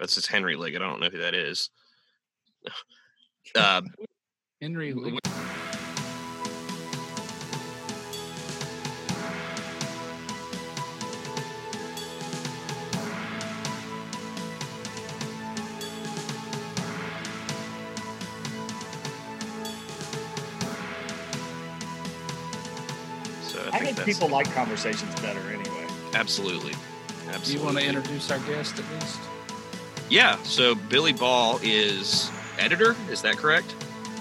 That's just Henry Liggett. I don't know who that is. Uh, Henry Liggett. so I think think people like conversations better anyway. absolutely, Absolutely. Do absolutely. you want to introduce our guest at least? Yeah. So Billy Ball is editor. Is that correct?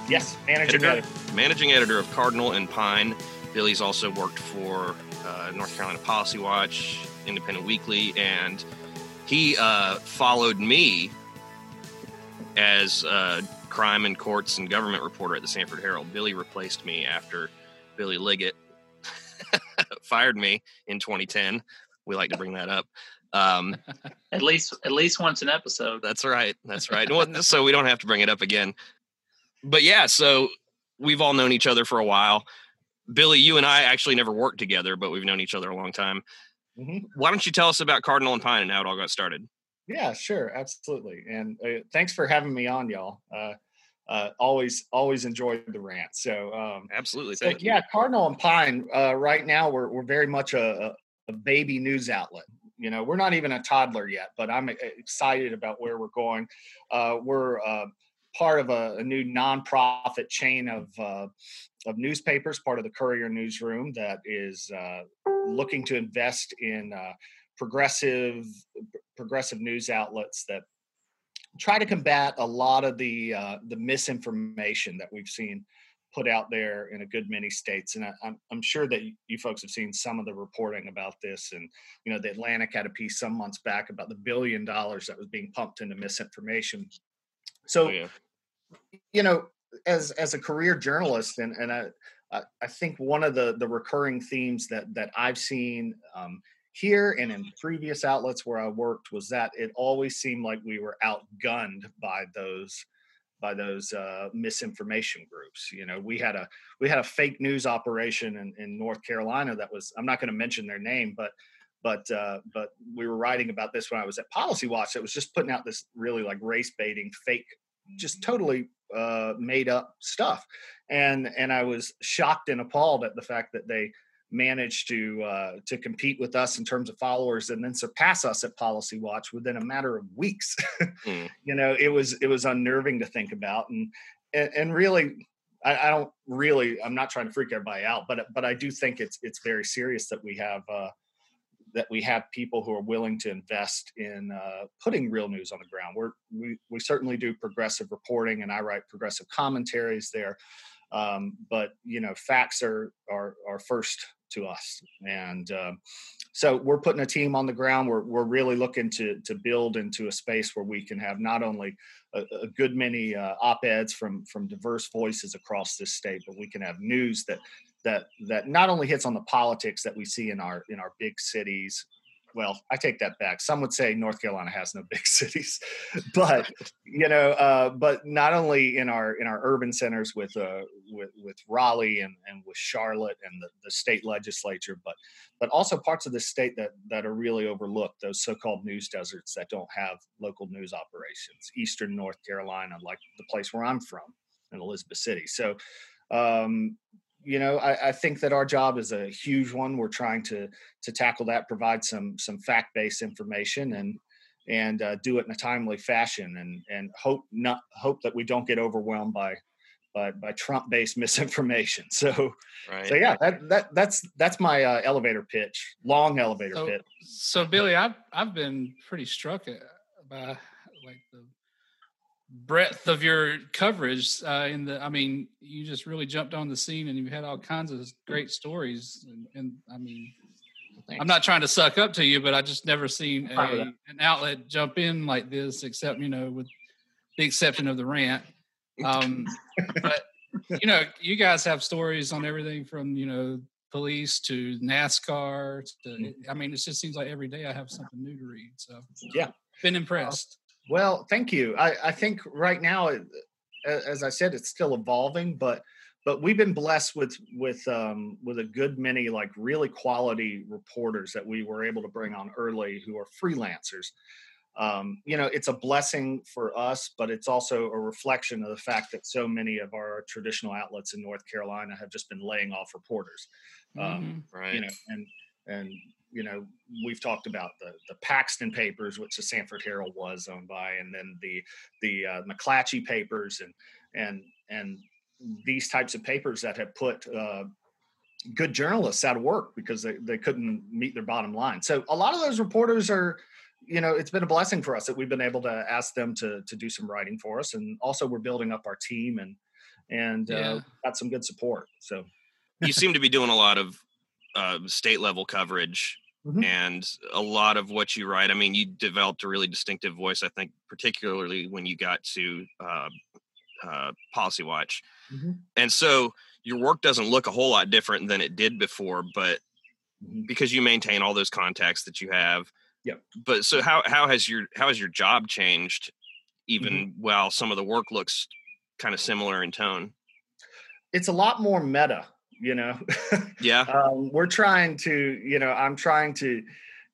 Yes, managing Editor? editor. managing editor of Cardinal and Pine. Billy's also worked for uh, North Carolina Policy Watch, Independent Weekly, and he uh, followed me as uh, crime and courts and government reporter at the Sanford Herald. Billy replaced me after Billy Liggett fired me in 2010. We like to bring that up. Um, At least at least once an episode. that's right. That's right. So we don't have to bring it up again. But yeah, so we've all known each other for a while. Billy, you and I actually never worked together, but we've known each other a long time. Mhm. Why don't you tell us about Cardinal and Pine and how it all got started? Yeah, sure, absolutely. And uh, thanks for having me on, y'all. Uh, uh, always, always enjoyed the rant. So, um, Absolutely. so, Thank yeah, Cardinal and Pine. Uh, right now, we're we're very much a, a, a baby news outlet. You know, we're not even a toddler yet, but I'm excited about where we're going. Uh, we're uh, part of a, a new nonprofit chain of uh, of newspapers, part of the Courier Newsroom, that is uh, looking to invest in uh, progressive progressive news outlets that try to combat a lot of the uh, the misinformation that we've seen put out there in a good many states. And I, I'm, I'm sure that you, folks have seen some of the reporting about this. And, you know, the Atlantic had a piece some months back about the billion dollars that was being pumped into misinformation. So, Oh, yeah. you know, as as a career journalist, and and I I I think one of the the recurring themes that that I've seen um, here and in previous outlets where I worked was that it always seemed like we were outgunned by those by those uh, misinformation groups. You know, we had a we had a fake news operation in, in North Carolina that was I'm not going to mention their name, but but uh, but we were writing about this when I was at Policy Watch. That was just putting out this really like race baiting, fake, just totally uh, made up stuff, and and I was shocked and appalled at the fact that they managed to uh, to compete with us in terms of followers and then surpass us at Policy Watch within a matter of weeks. Hmm. You know, it was it was unnerving to think about, and and, and really. I, I don't really. I'm not trying to freak everybody out, but but I do think it's it's very serious that we have uh, that we have people who are willing to invest in uh, putting real news on the ground. We're, we we certainly do progressive reporting, and I write progressive commentaries there. Um, but you know, facts are are are first to us, and um, so we're putting a team on the ground. We're we're really looking to to build into a space where we can have not only a, a good many uh, op-eds from from diverse voices across this state, but we can have news that that that not only hits on the politics that we see in our in our big cities well i take that back. Some would say north carolina has no big cities but you know uh, but not only in our in our urban centers with uh with with raleigh and and with charlotte and the, the state legislature but but also parts of the state that that are really overlooked those so-called news deserts that don't have local news operations eastern north carolina like the place where i'm from in elizabeth city. So um you know I, I, think that our job is a huge one. We're trying to to tackle that provide some some fact-based information and and uh, do it in a timely fashion and and hope not hope that we don't get overwhelmed by by, by trump-based misinformation. So Right. so yeah that, that that's that's my uh, elevator pitch long elevator So, pitch. so Billy, I've I've been pretty struck by like the breadth of your coverage. Uh, in the, I mean, you just really jumped on the scene, and you've had all kinds of great stories. And, and I mean, I'm not trying to suck up to you, but I just never seen a, an outlet jump in like this, except you know, with the exception of the rant. Um, but you know, you guys have stories on everything from you know police to NASCAR. To, I mean, it just seems like every day I have something new to read. So Yeah. been impressed. Well, thank you. I, I think right now, as I said, it's still evolving, but but we've been blessed with with um, with a good many like really quality reporters that we were able to bring on early who are freelancers. um, you know, it's a blessing for us, but it's also a reflection of the fact that so many of our traditional outlets in North Carolina have just been laying off reporters. Um, Mhm. Right. You know, and and you know, we've talked about the the Paxton papers, which the Sanford Herald was owned by, and then the the uh, McClatchy papers, and and and these types of papers that have put uh, good journalists out of work because they, they couldn't meet their bottom line. So a lot of those reporters are, you know, it's been a blessing for us that we've been able to ask them to to do some writing for us, and also we're building up our team and and uh, got some good support. So you seem to be doing a lot of uh, state level coverage Mhm. and a lot of what you write. I mean, you developed a really distinctive voice, I think, particularly when you got to uh, uh, Policy Watch. Mhm. And so your work doesn't look a whole lot different than it did before, but Mhm. because you maintain all those contacts that you have. Yep. But so how how has your how has your job changed even Mm-hmm. while some of the work looks kind of similar in tone? it's a lot more meta, you know. Yeah. um, we're trying to, you know, I'm trying to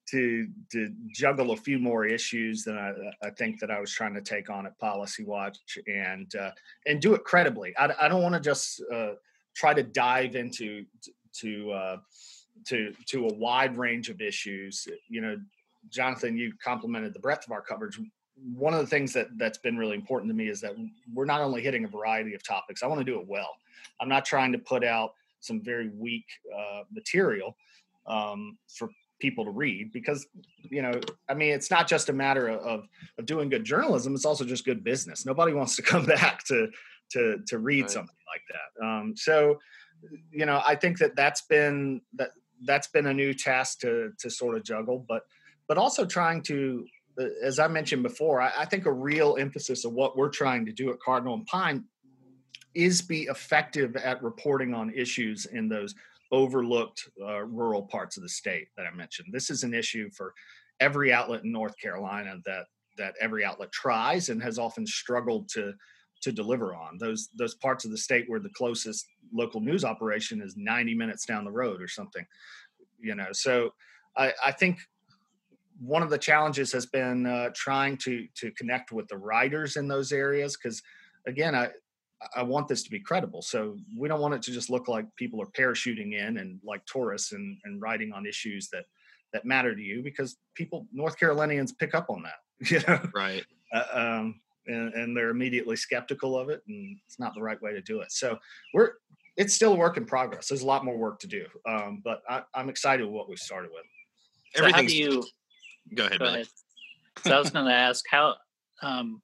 to to juggle a few more issues than I, I think that I was trying to take on at Policy Watch and uh, and do it credibly. I, I don't want to just uh, try to dive into to uh, to to a wide range of issues. You know, Jonathan, you complimented the breadth of our coverage. One of the things that that's been really important to me is that we're not only hitting a variety of topics. I want to do it well. I'm not trying to put out some very weak uh, material um, for people to read because you know i mean it's not just a matter of of doing good journalism it's also just good business nobody wants to come back to to to read Right. something like that um so you know i think that that's been that that's been a new task to to sort of juggle but but also trying to uh, as i mentioned before I, I think a real emphasis of what we're trying to do at cardinal and pine is be effective at reporting on issues in those overlooked uh, rural parts of the state that I mentioned. This is an issue for every outlet in North Carolina that that every outlet tries and has often struggled to to deliver on. Those those parts of the state where the closest local news operation is 90 minutes down the road or something. You know, so I, I think one of the challenges has been uh, trying to to connect with the writers in those areas because again I I want this to be credible. So we don't want it to just look like people are parachuting in and like tourists and, and writing on issues that that matter to you because people North Carolinians pick up on that, you know, Right. uh, um, and, and they're immediately skeptical of it, and it's not the right way to do it. So we're it's still a work in progress. There's a lot more work to do, um, but I, I'm excited with what we started with. So how do you go ahead, go ahead? So I was going to ask how um,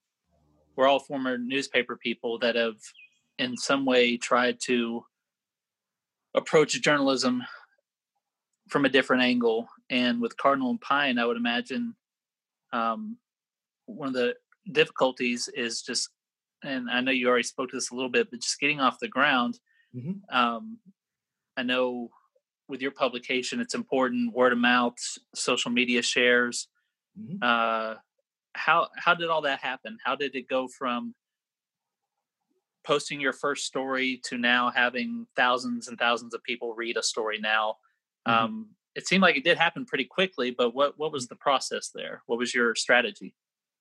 we're all former newspaper people that have, in some way, tried to approach journalism from a different angle. And with Cardinal and Pine, I would imagine um, one of the difficulties is just, and I know you already spoke to this a little bit, but just getting off the ground. Mhm. Um, I know with your publication, it's important word of mouth, social media shares. Mhm. Uh, how how did all that happen? How did it go from posting your first story to now having thousands and thousands of people read a story now? Mhm. Um, it seemed like it did happen pretty quickly, but what what was the process there? What was your strategy?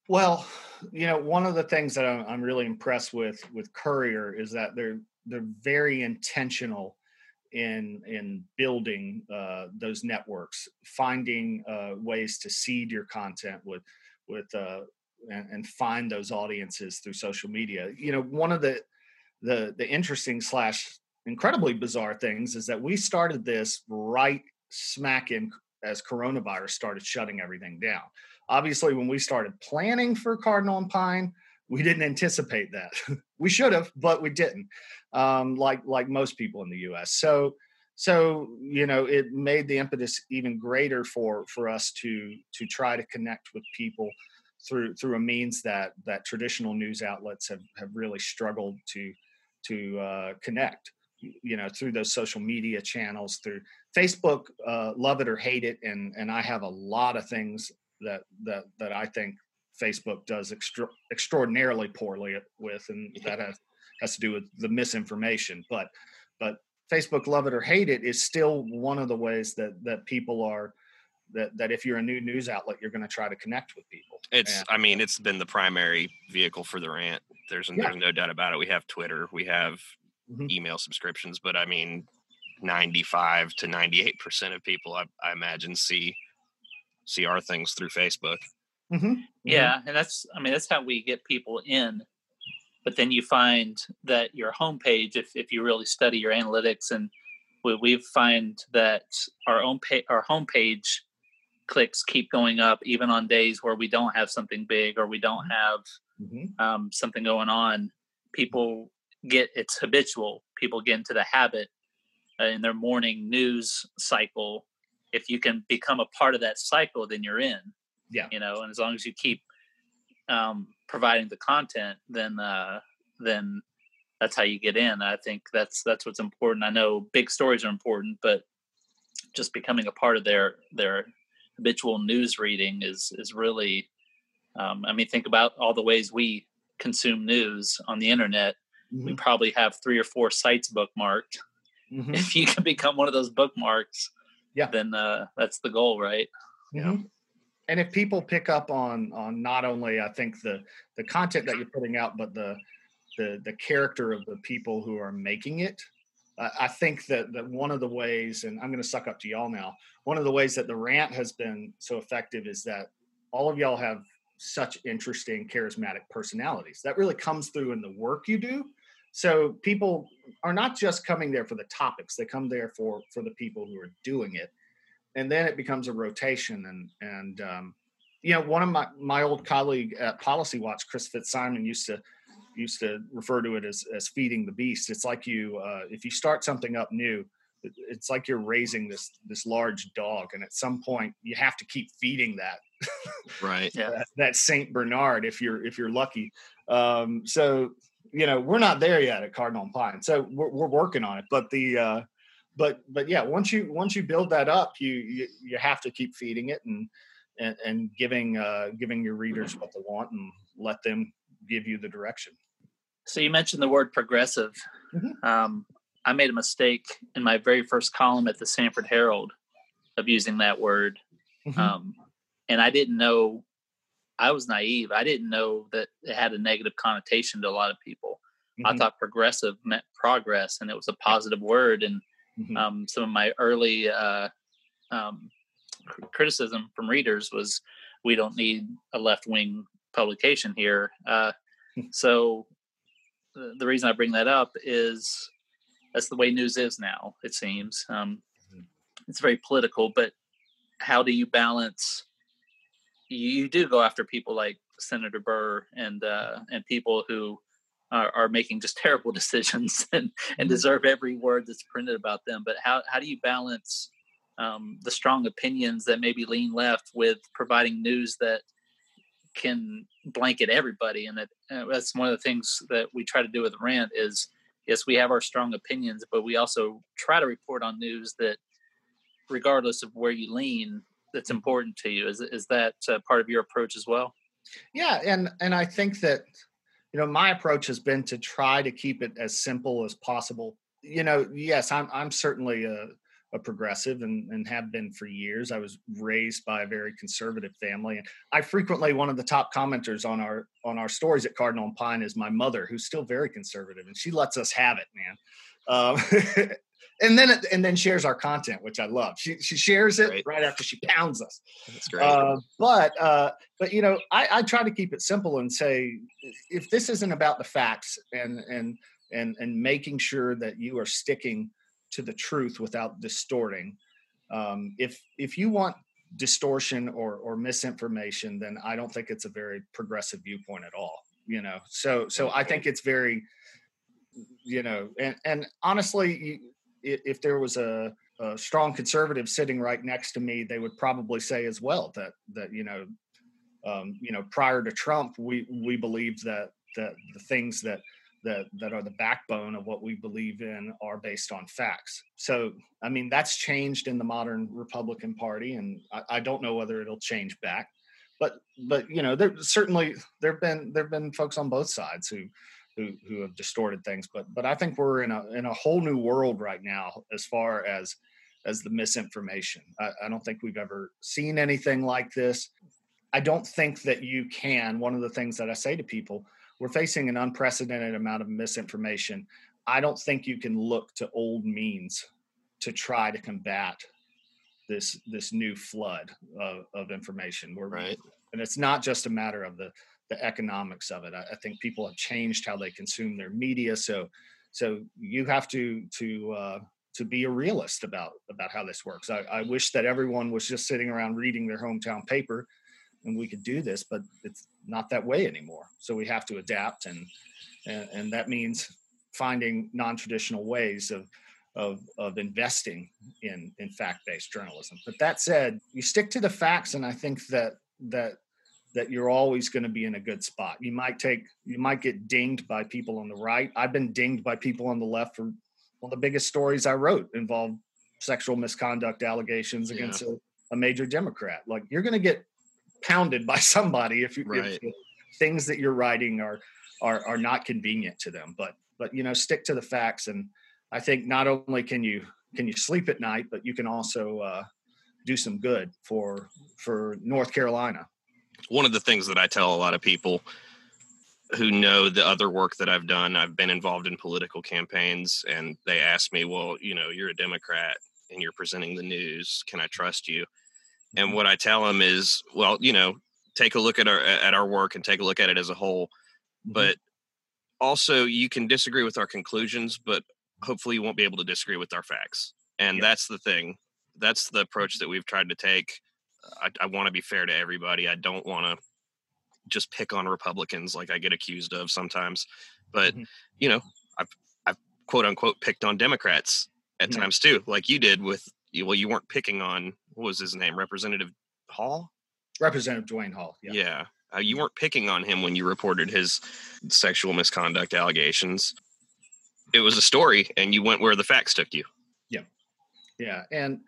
Well, you know, one of the things that I'm, I'm really impressed with with Courier is that they're they're very intentional in in building uh, those networks, finding uh, ways to seed your content with with uh, and, and find those audiences through social media. You know, one of the the the interesting slash incredibly bizarre things is that we started this right smack in as coronavirus started shutting everything down. Obviously when we started planning for cardinal and pine we didn't anticipate that. We should have but we didn't um, like like most people in the us so so you know it made the impetus even greater for for us to to try to connect with people through through a means that that traditional news outlets have have really struggled to to uh, connect you know through those social media channels through facebook uh, love it or hate it and and i have a lot of things that that that I think Facebook does extra, extraordinarily poorly with, and that has has to do with the misinformation. But but Facebook, love it or hate it, is still one of the ways that that people are that that if you're a new news outlet, you're going to try to connect with people. It's, Yeah. I mean, it's been the primary vehicle for the rant. There's, Yeah. there's no doubt about it. We have Twitter, we have Mhm. email subscriptions, but I mean, 95 to 98% of people, I, I imagine, see see our things through Facebook. Mhm. Yeah, and that's I mean that's how we get people in. But then you find that your homepage, if if you really study your analytics, and we we find that our own page, our homepage clicks keep going up even on days where we don't have something big or we don't have Mhm. um, something going on. People get it's habitual. People get into the habit uh, in their morning news cycle. If you can become a part of that cycle, then you're in Yeah. you know and as long as you keep um, providing the content then uh, then that's how you get in i think that's that's what's important i know big stories are important but just becoming a part of their their habitual news reading is is really um, i mean think about all the ways we consume news on the internet we Mhm. probably have three or four sites bookmarked Mhm. if you can become one of those bookmarks Yeah. then uh, that's the goal right Mhm. And if people pick up on on not only I think the the content that you're putting out, but the the the character of the people who are making it, I I think that that one of the ways, and I'm going to suck up to y'all now. One of the ways that the rant has been so effective is that all of y'all have such interesting, charismatic personalities. That really comes through in the work you do. So people are not just coming there for the topics; they come there for for the people who are doing it and then it becomes a rotation and and um, you know one of my my old colleague at policy watch chris fitzsimon used to used to refer to it as as feeding the beast. It's like you uh, if you start something up new it- it's like you're raising this this large dog and at some point you have to keep feeding that Right. yeah. that, that saint bernard if you're if you're lucky. Um so you know we're not there yet at cardinal and pine so we're, we're working on it but the uh but but yeah once you once you build that up you you, you have to keep feeding it and and, and giving uh giving your readers what they want and let them give you the direction So you mentioned the word progressive. Mhm. Um, I made a mistake in my very first column at the Sanford Herald of using that word, Mhm. um, and I didn't know. I was naive. I didn't know that it had a negative connotation to a lot of people. I Mhm. thought progressive meant progress, and it was a positive word. And Mhm. um, some of my early uh, um, cr- criticism from readers was, "We don't need a left wing publication here." Uh, so the, the reason I bring that up is that's the way news is now. It seems um, Mhm. it's very political, but how do you balance? You, you do go after people like Senator Burr and uh, and people who are, are making just terrible decisions and, and Mhm. deserve every word that's printed about them. But how how do you balance um, the strong opinions that maybe lean left with providing news that can blanket everybody and that uh, that's one of the things that we try to do with rant is yes we have our strong opinions but we also try to report on news that regardless of where you lean that's important to you is, is that uh, part of your approach as well yeah and and i think that you know my approach has been to try to keep it as simple as possible. You know yes i'm i'm certainly a, a progressive and, and have been for years. I was raised by a very conservative family and i frequently one of the top commenters on our on our stories at cardinal and pine is my mother who's still very conservative and she lets us have it man. Um, and then and then shares our content which i love she, she shares it Right. right after she pounds us That's great. uh, but uh, but you know, I, I try to keep it simple and say, if this isn't about the facts and and and and making sure that you are sticking to the truth without distorting, um, if if you want distortion or or misinformation, then I don't think it's a very progressive viewpoint at all. You know, so so I think it's very, you know, and and honestly, if there was a a strong conservative sitting right next to me, they would probably say as well that that you know, um, you know, prior to Trump, we we believed that that the things that that that are the backbone of what we believe in are based on facts. So, I mean, that's changed in the modern Republican Party, and I, I don't know whether it'll change back. But but you know, there certainly there've been there've been folks on both sides who who who have distorted things. But but I think we're in a in a whole new world right now as far as as the misinformation. I, I don't think we've ever seen anything like this. I don't think that you can. One of the things that I say to people, we're facing an unprecedented amount of misinformation. I don't think you can look to old means to try to combat this this new flood of, of information. We're, Right. and it's not just a matter of the the economics of it. I, I think people have changed how they consume their media. So so you have to to uh, to be a realist about about how this works. I, I wish that everyone was just sitting around reading their hometown paper and we could do this, but it's not that way anymore. So we have to adapt and and, and that means finding non-traditional ways of of of investing in in fact-based journalism. But that said, you stick to the facts and I think that that that you're always going to be in a good spot. You might take you might get dinged by people on the right. I've been dinged by people on the left for one of the biggest stories I wrote involved sexual misconduct allegations Yeah. against a, a major Democrat. Like you're going to get pounded by somebody if you Right. if things that you're writing are are are not convenient to them. But but you know stick to the facts and I think not only can you can you sleep at night, but you can also uh, do some good for for North Carolina. One of the things that I tell a lot of people who know the other work that I've done, I've been involved in political campaigns, and they ask me, Well, you know, you're a Democrat and you're presenting the news. Can I trust you? And mm-hmm. what I tell them is, Well, you know, take a look at our at our work and take a look at it as a whole. Mm-hmm. But also you can disagree with our conclusions, but hopefully you won't be able to disagree with our facts. And Yeah. that's the thing. That's the approach mm-hmm. that we've tried to take. I, I want to be fair to everybody. I don't want to just pick on Republicans like I get accused of sometimes. But Mhm. you know, I've I've quote unquote picked on Democrats at Yeah. times too, like you did with well, you weren't picking on what was his name, Representative Hall. Representative Duane Hall. Yeah, Yeah. Uh, you weren't picking on him when you reported his sexual misconduct allegations. It was a story, and you went where the facts took you. Yeah, yeah, and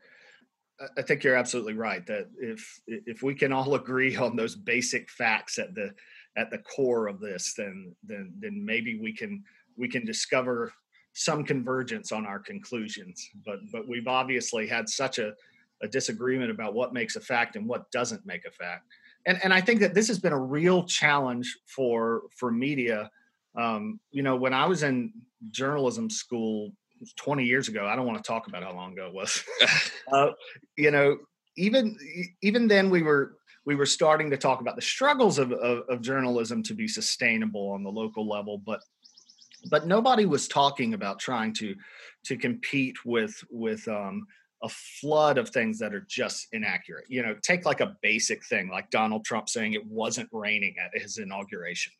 I- think you're absolutely right that if if we can all agree on those basic facts at the at the core of this, then then then maybe we can we can discover some convergence on our conclusions. But but we've obviously had such a a disagreement about what makes a fact and what doesn't make a fact. And and I think that this has been a real challenge for for media. Um, you know, when I was in journalism school 20 years ago, I don't want to talk about how long ago it was. uh, you know, even even then we were we were starting to talk about the struggles of, of, of journalism to be sustainable on the local level, but but nobody was talking about trying to to compete with with um, a flood of things that are just inaccurate. You know, take like a basic thing like Donald Trump saying it wasn't raining at his inauguration.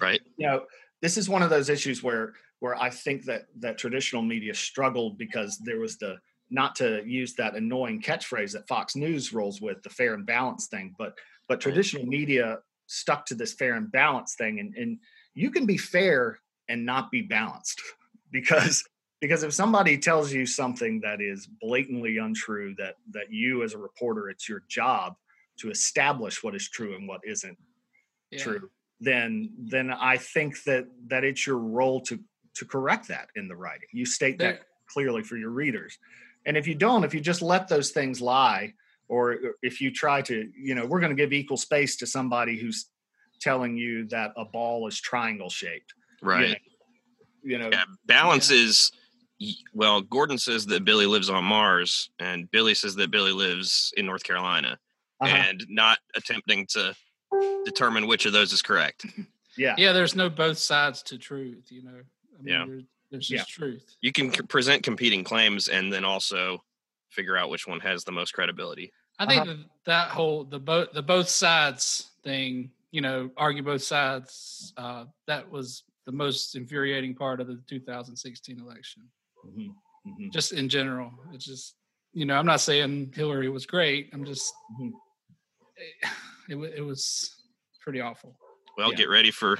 Right? You know, this is one of those issues where where I think that that traditional media struggled because there was the not to use that annoying catchphrase that Fox News rolls with the fair and balanced thing, but but traditional media stuck to this fair and balanced thing, and and you can be fair and not be balanced because because if somebody tells you something that is blatantly untrue that that you as a reporter it's your job to establish what is true and what isn't Yeah. true then then i think that that it's your role to to correct that in the writing. You state that clearly for your readers. And if you don't if you just let those things lie or if you try to you know we're going to give equal space to somebody who's telling you that a ball is triangle shaped you Right. know, you know Yeah, balance is well gordon says that billy lives on mars and billy says that billy lives in north carolina uh-huh, and not attempting to determine which of those is correct. Yeah. Yeah, there's no both sides to truth, you know. I mean, Yeah. there's, there's Yeah. just truth. you can c- present competing claims and then also figure out which one has the most credibility I think Uh-huh. that, that whole the both the both sides thing, you know, argue both sides. Uh, that was the most infuriating part of the 2016 election. Mhm, mhm. Just in general, it's just you know, I'm not saying Hillary was great. I'm just Mhm. it, it, it was pretty awful. well Yeah. get ready for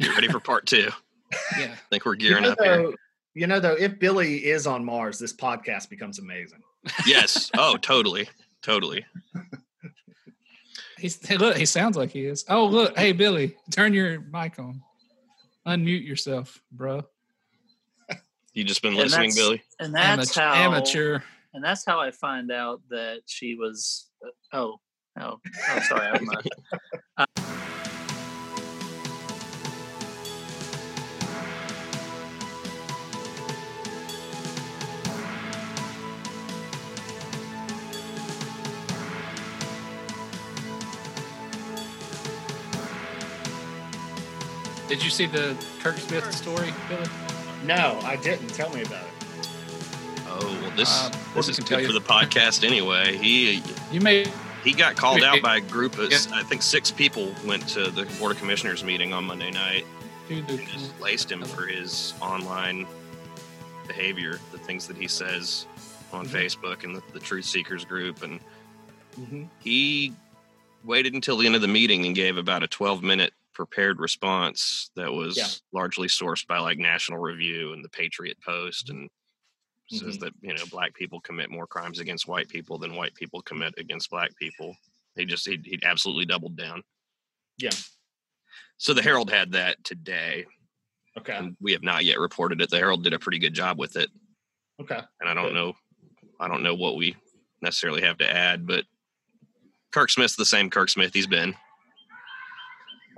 get ready for part two i think we're You gearing know, up here though, you know though if billy is on mars this podcast becomes amazing yes oh totally totally he's hey, look. He sounds like he is. Oh look, hey Billy, turn your mic on. Unmute yourself, bro. you just been listening that's- billy And that's Amateur, how amateur. and that's how I find out that she was. Uh, oh, Oh, oh sorry. I'm, uh, Did you see the Kirk Smith story, Billy? No, I didn't. Tell me about it. Oh well, this Uh, this is good tell for the podcast anyway. He You may he got called out by a group of Yeah. I think six people went to the board of commissioners meeting on Monday night do the. and just laced him for his online behavior, the things that he says on Mhm. Facebook and the, the Truth Seekers group, and hmm he waited until the end of the meeting and gave about a 12 minute prepared response that was Yeah. largely sourced by like National Review and the Patriot Post and says Mhm. that you know black people commit more crimes against white people than white people commit against black people. He just he, he absolutely doubled down. Yeah. So the Herald had that today, Okay. and we have not yet reported it. The Herald did a pretty good job with it, Okay. and I don't Good. know, I don't know what we necessarily have to add, but Kirk Smith's the same Kirk Smith he's been.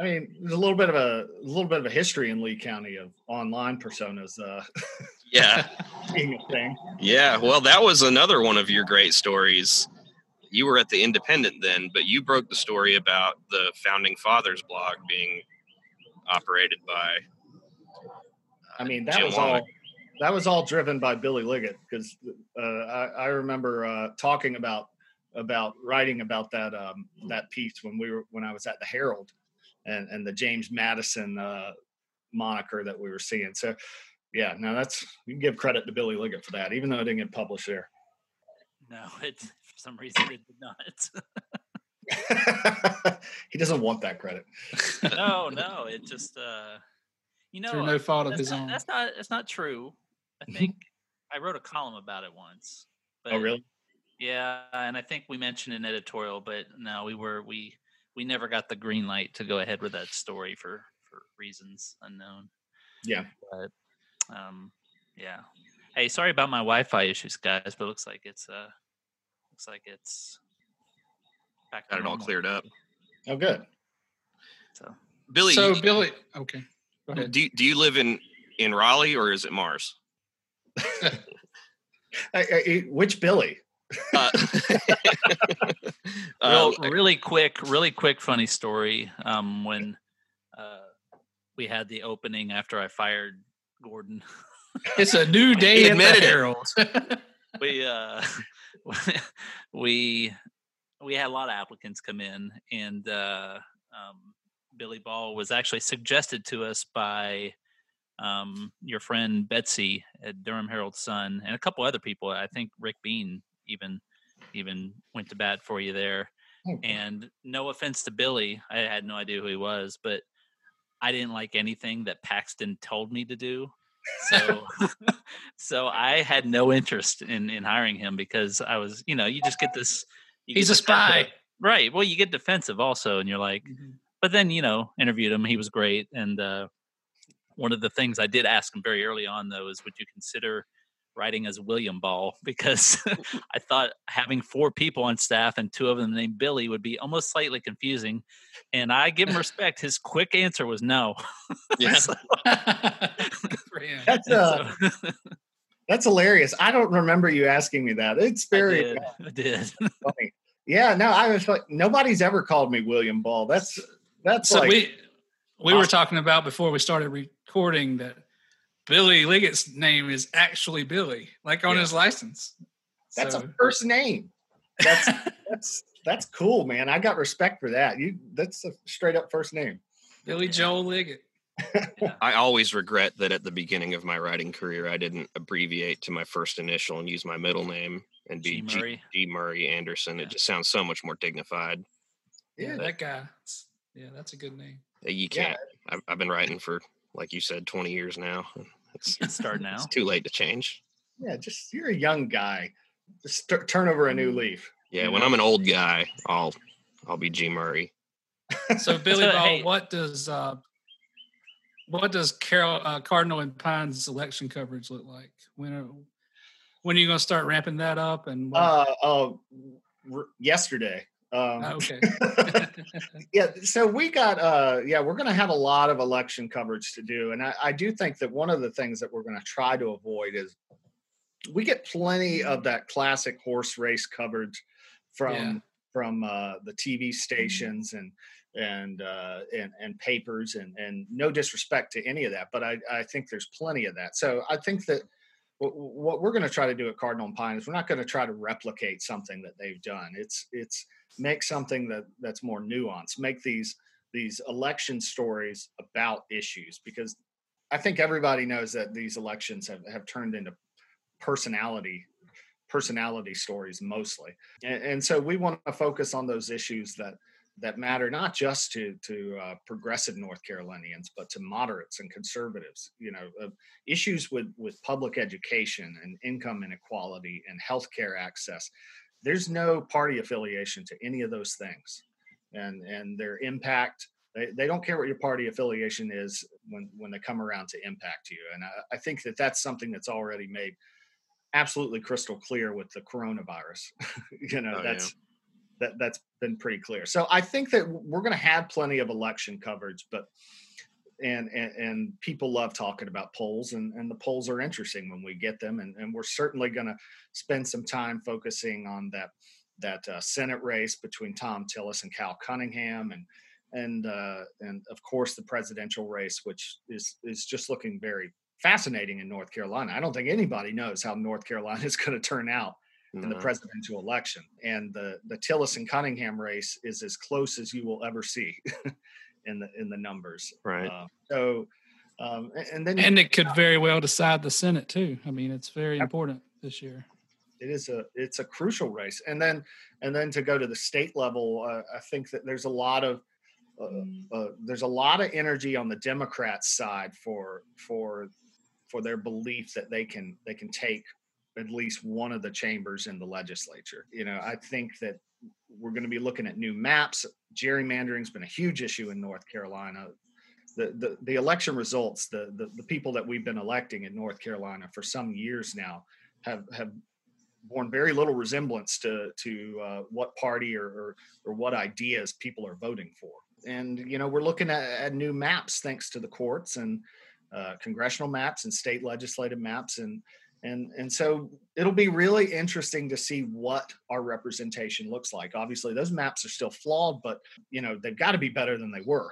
I mean, there's a little bit of a, a little bit of a history in Lee County of online personas uh, Yeah, being a thing. yeah. Well, that was another one of your great stories. You were at the Independent then, but you broke the story about the Founding Fathers blog being operated by. I mean, that Jim was all that was all driven by Billy Liggett because uh, I, I remember uh, talking about about writing about that um, that piece when we were when I was at the Herald and and the James Madison uh, moniker that we were seeing. So yeah, no, that's you can give credit to Billy Liggett for that, even though it didn't get published there. No, it for some reason it did not. he doesn't want that credit. no, no, it just uh you know through no fault of his not, own. that's not that's not true. I think I wrote a column about it once. But Oh, really? Yeah, and I think we mentioned an editorial, but no, we were we we never got the green light to go ahead with that story for for reasons unknown. Yeah. But um yeah. Hey, sorry about my Wi-Fi issues, guys, but it looks like it's uh looks like it's back to Got it all cleared up. Oh, good. So Billy, so you- Billy, okay, go ahead. do, do you live in in Raleigh or is it Mars? I- I- I- which Billy? Uh, real, um, really quick, really quick, funny story. Um, when uh, we had the opening after I fired Gordon, It's a new day He at the admitted it. Herald. we uh, we we had a lot of applicants come in, and uh, um, Billy Ball was actually suggested to us by um, your friend Betsy at Durham Herald Sun, and a couple other people. I think Rick Bean even even went to bat for you there. Oh, And no offense to Billy, I had no idea who he was, but I didn't like anything that Paxton told me to do. So so I had no interest in in hiring him because I was, you know, you just get this you get He's a spy. Right. Well, you get defensive also and you're like but then, you know, interviewed him, he was great and uh one of the things I did ask him very early on though is would you consider writing as William Ball because I thought having four people on staff and two of them named Billy would be almost slightly confusing. And I give him respect. His quick answer was no. yeah. So- Good for him. That's and uh, so that's hilarious. I don't remember you asking me that. It's I very did. I did. funny. Yeah, no, I was like, nobody's ever called me William Ball. That's that's So like we we were talking about before we started recording that Billy Liggett's name is actually Billy, like on Yeah. his license. that's So- a first name. That's that's that's cool, man. I got respect for that. You that's a straight up first name. Billy Yeah. Joel Liggett. I always regret that at the beginning of my writing career, I didn't abbreviate to my first initial and use my middle name and be G. G. Murray. G. Murray Anderson. Yeah. It just sounds so much more dignified. Yeah, Yeah. that guy. Yeah, that's a good name. You can't. I've, I've been writing for, like you said, 20 years now. It's, Can start now. it's too late to change. Yeah, just you're a young guy. Just tur- turn over a new leaf. Yeah, You when know? I'm an old guy, I'll I'll be G. Murray. So Billy So, Ball, hey- what does uh, what does Carol uh, Cardinal and Pines election coverage look like? When are, when are you going to start ramping that up? And what- Uh, uh, r- yesterday, Um, Ah, okay. yeah, so we got uh yeah, we're gonna have a lot of election coverage to do. And I, I do think that one of the things that we're gonna try to avoid is we get plenty of that classic horse race coverage from Yeah. from uh the TV stations and and uh and, and papers and and no disrespect to any of that, but I, I think there's plenty of that. So I think that what, we're going to try to do at Cardinal and Pine is we're not going to try to replicate something that they've done. It's it's make something that that's more nuanced. Make these these election stories about issues because I think everybody knows that these elections have, have turned into personality personality stories mostly, and, and so we want to focus on those issues that that matter not just to to uh, progressive North Carolinians, but to moderates and conservatives. You know, uh, issues with with public education and income inequality and healthcare access. There's no party affiliation to any of those things, and and their impact. They, they don't care what your party affiliation is when when they come around to impact you. And I, I think that that's something that's already made absolutely crystal clear with the coronavirus. you know, Oh, yeah. That that's been pretty clear. So I think that we're going to have plenty of election coverage, but and, and and people love talking about polls, and and the polls are interesting when we get them, and and we're certainly going to spend some time focusing on that that uh, Senate race between Thom Tillis and Cal Cunningham, and and uh, and of course the presidential race, which is is just looking very fascinating in North Carolina. I don't think anybody knows how North Carolina is going to turn out in the presidential election. And the the Tillis and Cunningham race is as close as you will ever see in the in the numbers. Right. Uh, so, um, and then and it could very well decide the Senate too. I mean, it's very important this year. it is a it's a crucial race. And then and then to go to the state level, uh, I think that there's a lot of uh, uh, there's a lot of energy on the Democrats side for for for their belief that they can they can take at least one of the chambers in the legislature. You know, I think that we're going to be looking at new maps. Gerrymandering's been a huge issue in North Carolina. The, the, the election results, the, the the people that we've been electing in North Carolina for some years now have have borne very little resemblance to to uh, what party or, or or what ideas people are voting for. And you know, we're looking at, at new maps thanks to the courts and uh, congressional maps and state legislative maps and and and so it'll be really interesting to see what our representation looks like. Obviously those maps are still flawed but you know they've got to be better than they were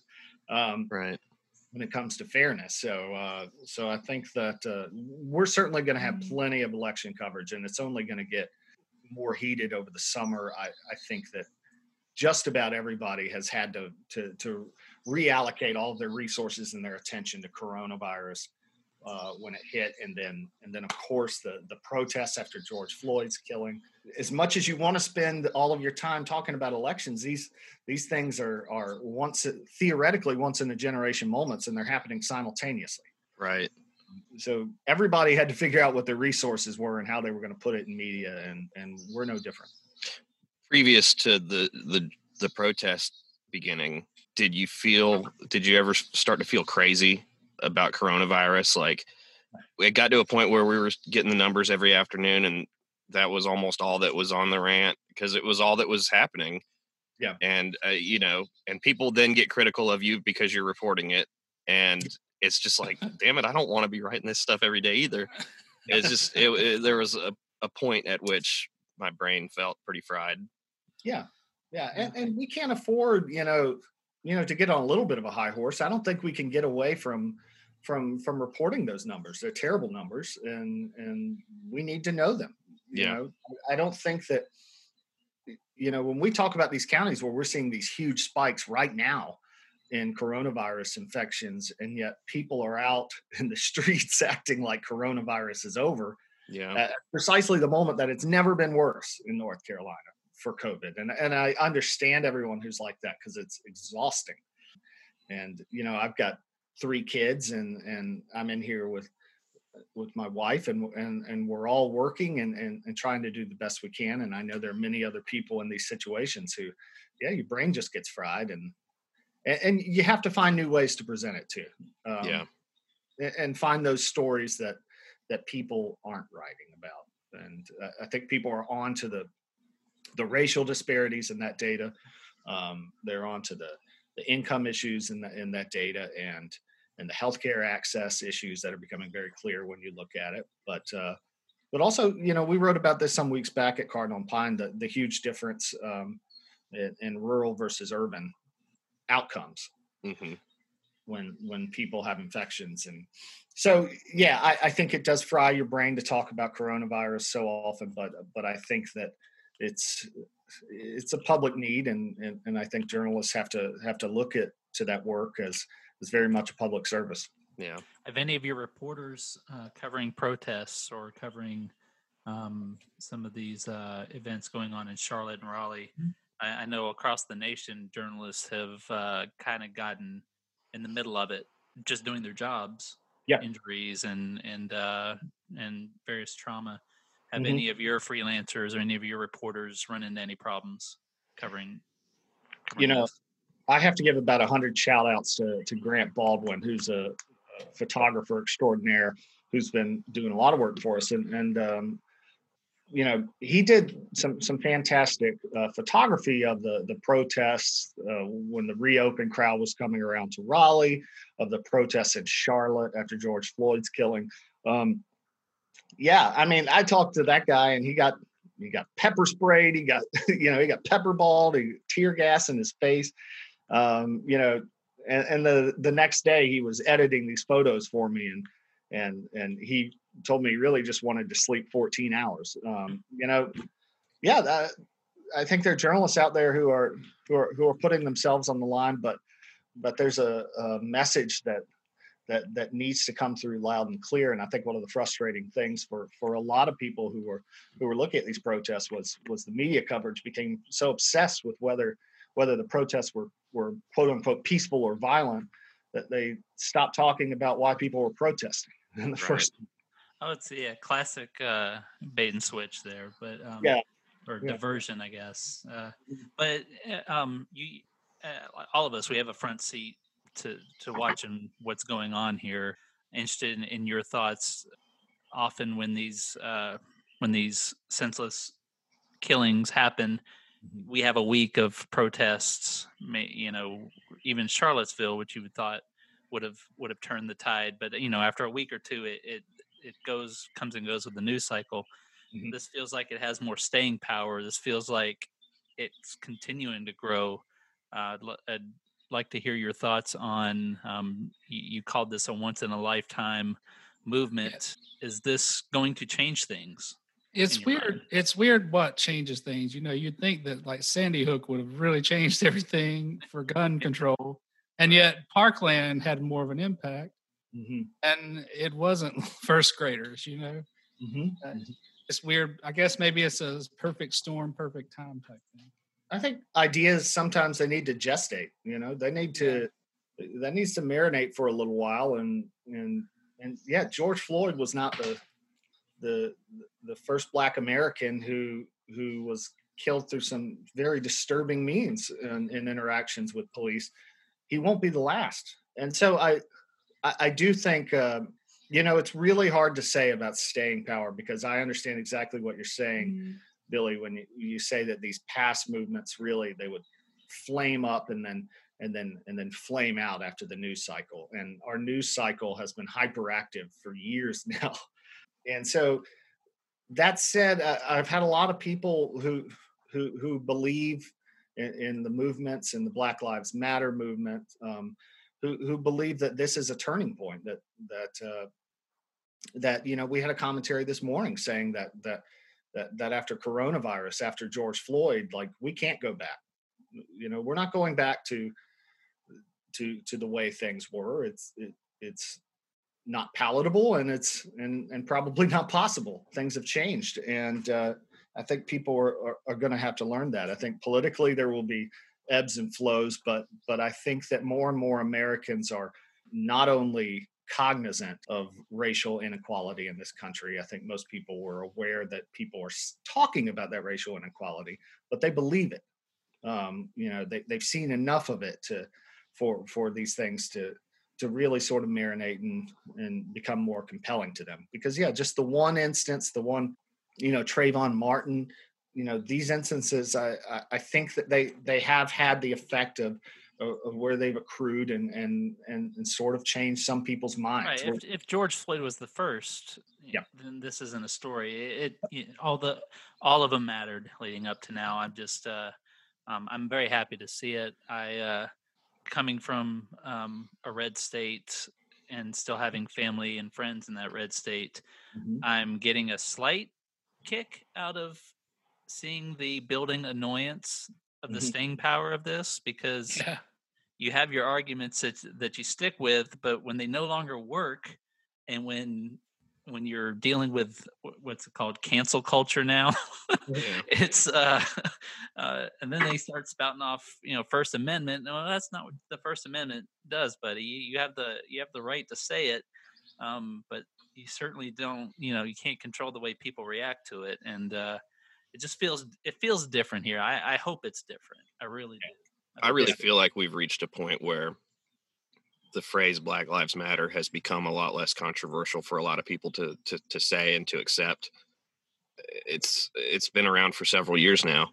um, Right. when it comes to fairness. So uh, so i think that uh, we're certainly going to have plenty of election coverage and it's only going to get more heated over the summer. I i think that just about everybody has had to to to reallocate all of their resources and their attention to coronavirus uh, when it hit, and then and then of course the the protests after George Floyd's killing. As much as you want to spend all of your time talking about elections, these these things are are once theoretically once in a generation moments, and they're happening simultaneously. Right. So everybody had to figure out what their resources were and how they were going to put it in media, and and we're no different. Previous to the the the protest beginning, did you feel? Did you ever start to feel crazy about coronavirus? Like it got to a point where we were getting the numbers every afternoon, and that was almost all that was on the rant because it was all that was happening. Yeah. And uh, you know, and people then get critical of you because you're reporting it, and it's just like, damn it, I don't want to be writing this stuff every day either. It's just it, it- there was a, a point at which my brain felt pretty fried. Yeah, yeah, and, and we can't afford, you know, you know, to get on a little bit of a high horse. I don't think we can get away from from from reporting those numbers. They're terrible numbers, and and we need to know them. You Yeah. know, I don't think that, you know, when we talk about these counties where we're seeing these huge spikes right now in coronavirus infections, and yet people are out in the streets acting like coronavirus is over Yeah. precisely the moment that it's never been worse in North Carolina for COVID. And and I understand everyone who's like that because it's exhausting. And you know, I've got three kids and and I'm in here with with my wife and and and we're all working and, and and trying to do the best we can. And I know there are many other people in these situations who, yeah, your brain just gets fried and and, and you have to find new ways to present it too. Um, Yeah. and find those stories that that people aren't writing about and uh, i think people are on to the the racial disparities in that data. Um, they're onto the the income issues in, the, in that data and and the healthcare access issues that are becoming very clear when you look at it. But uh, but also, you know, we wrote about this some weeks back at Cardinal Pine, the, the huge difference um, in, in, rural versus urban outcomes mm-hmm. when when people have infections. And so, yeah, I, I think it does fry your brain to talk about coronavirus so often, but but I think that it's it's a public need, and, and and I think journalists have to have to look at to that work as as very much a public service. Yeah. Have any of your reporters uh, covering protests or covering um, some of these uh, events going on in Charlotte and Raleigh? Mm-hmm. I, I, know across the nation, journalists have uh, kind of gotten in the middle of it, just doing their jobs. Yeah. Injuries and and uh, and various trauma. Have mm-hmm. any of your freelancers or any of your reporters run into any problems covering? covering you know, this? I have to give about a hundred shout outs to, to Grant Baldwin, who's a, a, photographer extraordinaire who's been doing a lot of work for us. And, and um, you know, he did some some fantastic uh, photography of the the protests uh, when the reopen crowd was coming around to Raleigh, of the protests in Charlotte after George Floyd's killing. Um, yeah, I mean, I talked to that guy and he got he got pepper sprayed, he got you know he got pepper balled, he tear gas in his face, um, you know, and, and the the next day he was editing these photos for me and and and he told me he really just wanted to sleep 14 hours. Um, you know, yeah, that, I think there are journalists out there who are who are who are putting themselves on the line, but but there's a, a message that that that needs to come through loud and clear. And I think one of the frustrating things for for a lot of people who were who were looking at these protests was was the media coverage became so obsessed with whether whether the protests were were quote unquote peaceful or violent that they stopped talking about why people were protesting in the right. first. Oh, it's yeah, classic uh, bait and switch there, but um, yeah, or yeah. diversion, I guess. Uh, mm-hmm. but uh, um, you, uh, all of us, we have a front seat to to watching what's going on here. Interested in, in your thoughts. Often, when these uh, when these senseless killings happen. We have a week of protests. You know, even Charlottesville, which you would thought would have would have turned the tide, but you know, after a week or two, it it, it goes comes and goes with the news cycle. Mm-hmm. This feels like it has more staying power. This feels like it's continuing to grow. Uh, I'd like to hear your thoughts on. Um, you, you, called this a once in a lifetime movement. Yes. Is this going to change things? It's weird. It's weird what changes things. You know, you'd think that like Sandy Hook would have really changed everything for gun control, and yet Parkland had more of an impact. Mm-hmm. And it wasn't first graders, you know. Mm-hmm. Uh, mm-hmm. it's weird. I guess maybe it's a perfect storm, perfect time type thing. I think ideas sometimes they need to gestate. You know, they need to yeah. that needs to marinate for a little while. And and and yeah, George Floyd was not the the the first black american who who was killed through some very disturbing means in, in interactions with police he won't be the last. And so i i, I do think uh, you know it's really hard to say about staying power because i understand exactly what you're saying mm-hmm. billy when you, you say that these past movements really they would flame up and then and then and then flame out after the news cycle. And our news cycle has been hyperactive for years now. And so that said, uh, I've had a lot of people who who who believe in, in the movements and the Black Lives Matter movement, um, who who believe that this is a turning point. That that uh, that you know we had a commentary this morning saying that that that that after coronavirus, after George Floyd, like we can't go back. You know, we're not going back to to to the way things were. It's it, it's not palatable and it's and and probably not possible. Things have changed and uh, i think people are, are, are going to have to learn that. I think politically there will be ebbs and flows but but i think that more and more americans are not only cognizant of racial inequality in this country i think most people were aware that people are talking about that racial inequality but they believe it. Um, you know they, they've seen enough of it to for for these things to to really sort of marinate and and become more compelling to them because yeah just the one instance the one you know Trayvon Martin you know these instances I, I think that they they have had the effect of of where they've accrued and and and, and sort of changed some people's minds. Right. If, if George Floyd was the first, yeah, then this isn't a story. It, it, all the all of them mattered leading up to now. I'm just uh, um, I'm very happy to see it. I uh, coming from um, a red state and still having family and friends in that red state, mm-hmm. I'm getting a slight kick out of seeing the building annoyance of the mm-hmm. staying power of this because yeah. you have your arguments that that you stick with, but when they no longer work, and when when you're dealing with what's it called cancel culture now it's uh, uh and then they start spouting off you know first amendment no that's not what the first amendment does buddy you, you have the you have the right to say it um but you certainly don't you know you can't control the way people react to it and uh it just feels it feels different here. I, I hope it's different. I really do. I, I really feel like we've reached a point where the phrase Black Lives Matter has become a lot less controversial for a lot of people to to, to say and to accept. It's it's been around for several years now,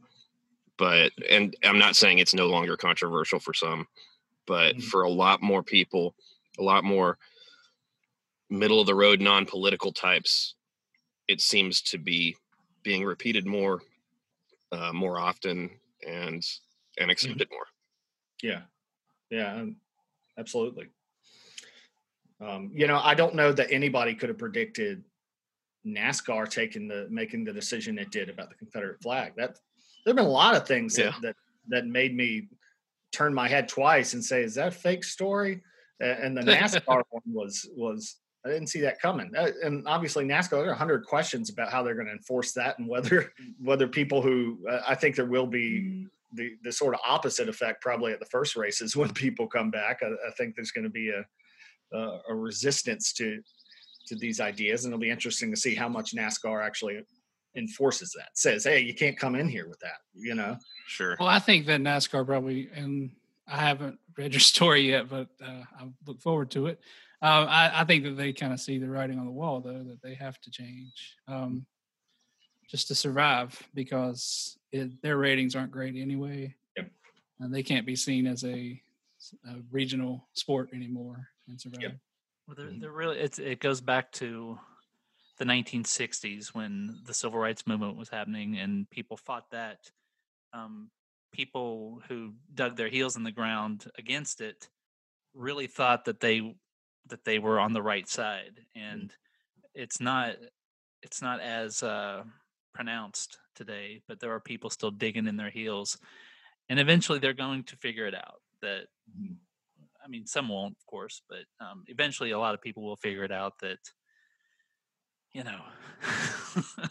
but and I'm not saying it's no longer controversial for some, but mm-hmm. for a lot more people, a lot more middle of the road non-political types, it seems to be being repeated more, uh, more often, and and mm-hmm. accepted mm-hmm. more. Yeah, yeah, absolutely. Um, you know, I don't know that anybody could have predicted NASCAR taking the making the decision it did about the Confederate flag. That there've been a lot of things yeah. that, that that made me turn my head twice and say, "Is that a fake story?" And the NASCAR one was was I didn't see that coming. Uh, and obviously, NASCAR there are hundred questions about how they're going to enforce that, and whether whether people who uh, I think there will be mm-hmm. The the sort of opposite effect probably at the first races when people come back. I, I think there's going to be a, a a resistance to to these ideas, and it'll be interesting to see how much NASCAR actually enforces that. Says, hey, you can't come in here with that. You know. Sure. Well, I think that NASCAR probably, and I haven't read your story yet, but uh, I look forward to it uh, I, I, think that they kind of see the writing on the wall, though, that they have to change um, just to survive because it, their ratings aren't great anyway. Yep. And they can't be seen as a, a regional sport anymore and survive. Yep. Well, they're, they're really, it's, it goes back to the 1960s when the civil rights movement was happening and people fought that. Um, people who dug their heels in the ground against it really thought that they that they were on the right side mm. and it's not it's not as uh, pronounced today but there are people still digging in their heels and eventually they're going to figure it out that mm-hmm. i mean some won't of course but um, eventually a lot of people will figure it out that you know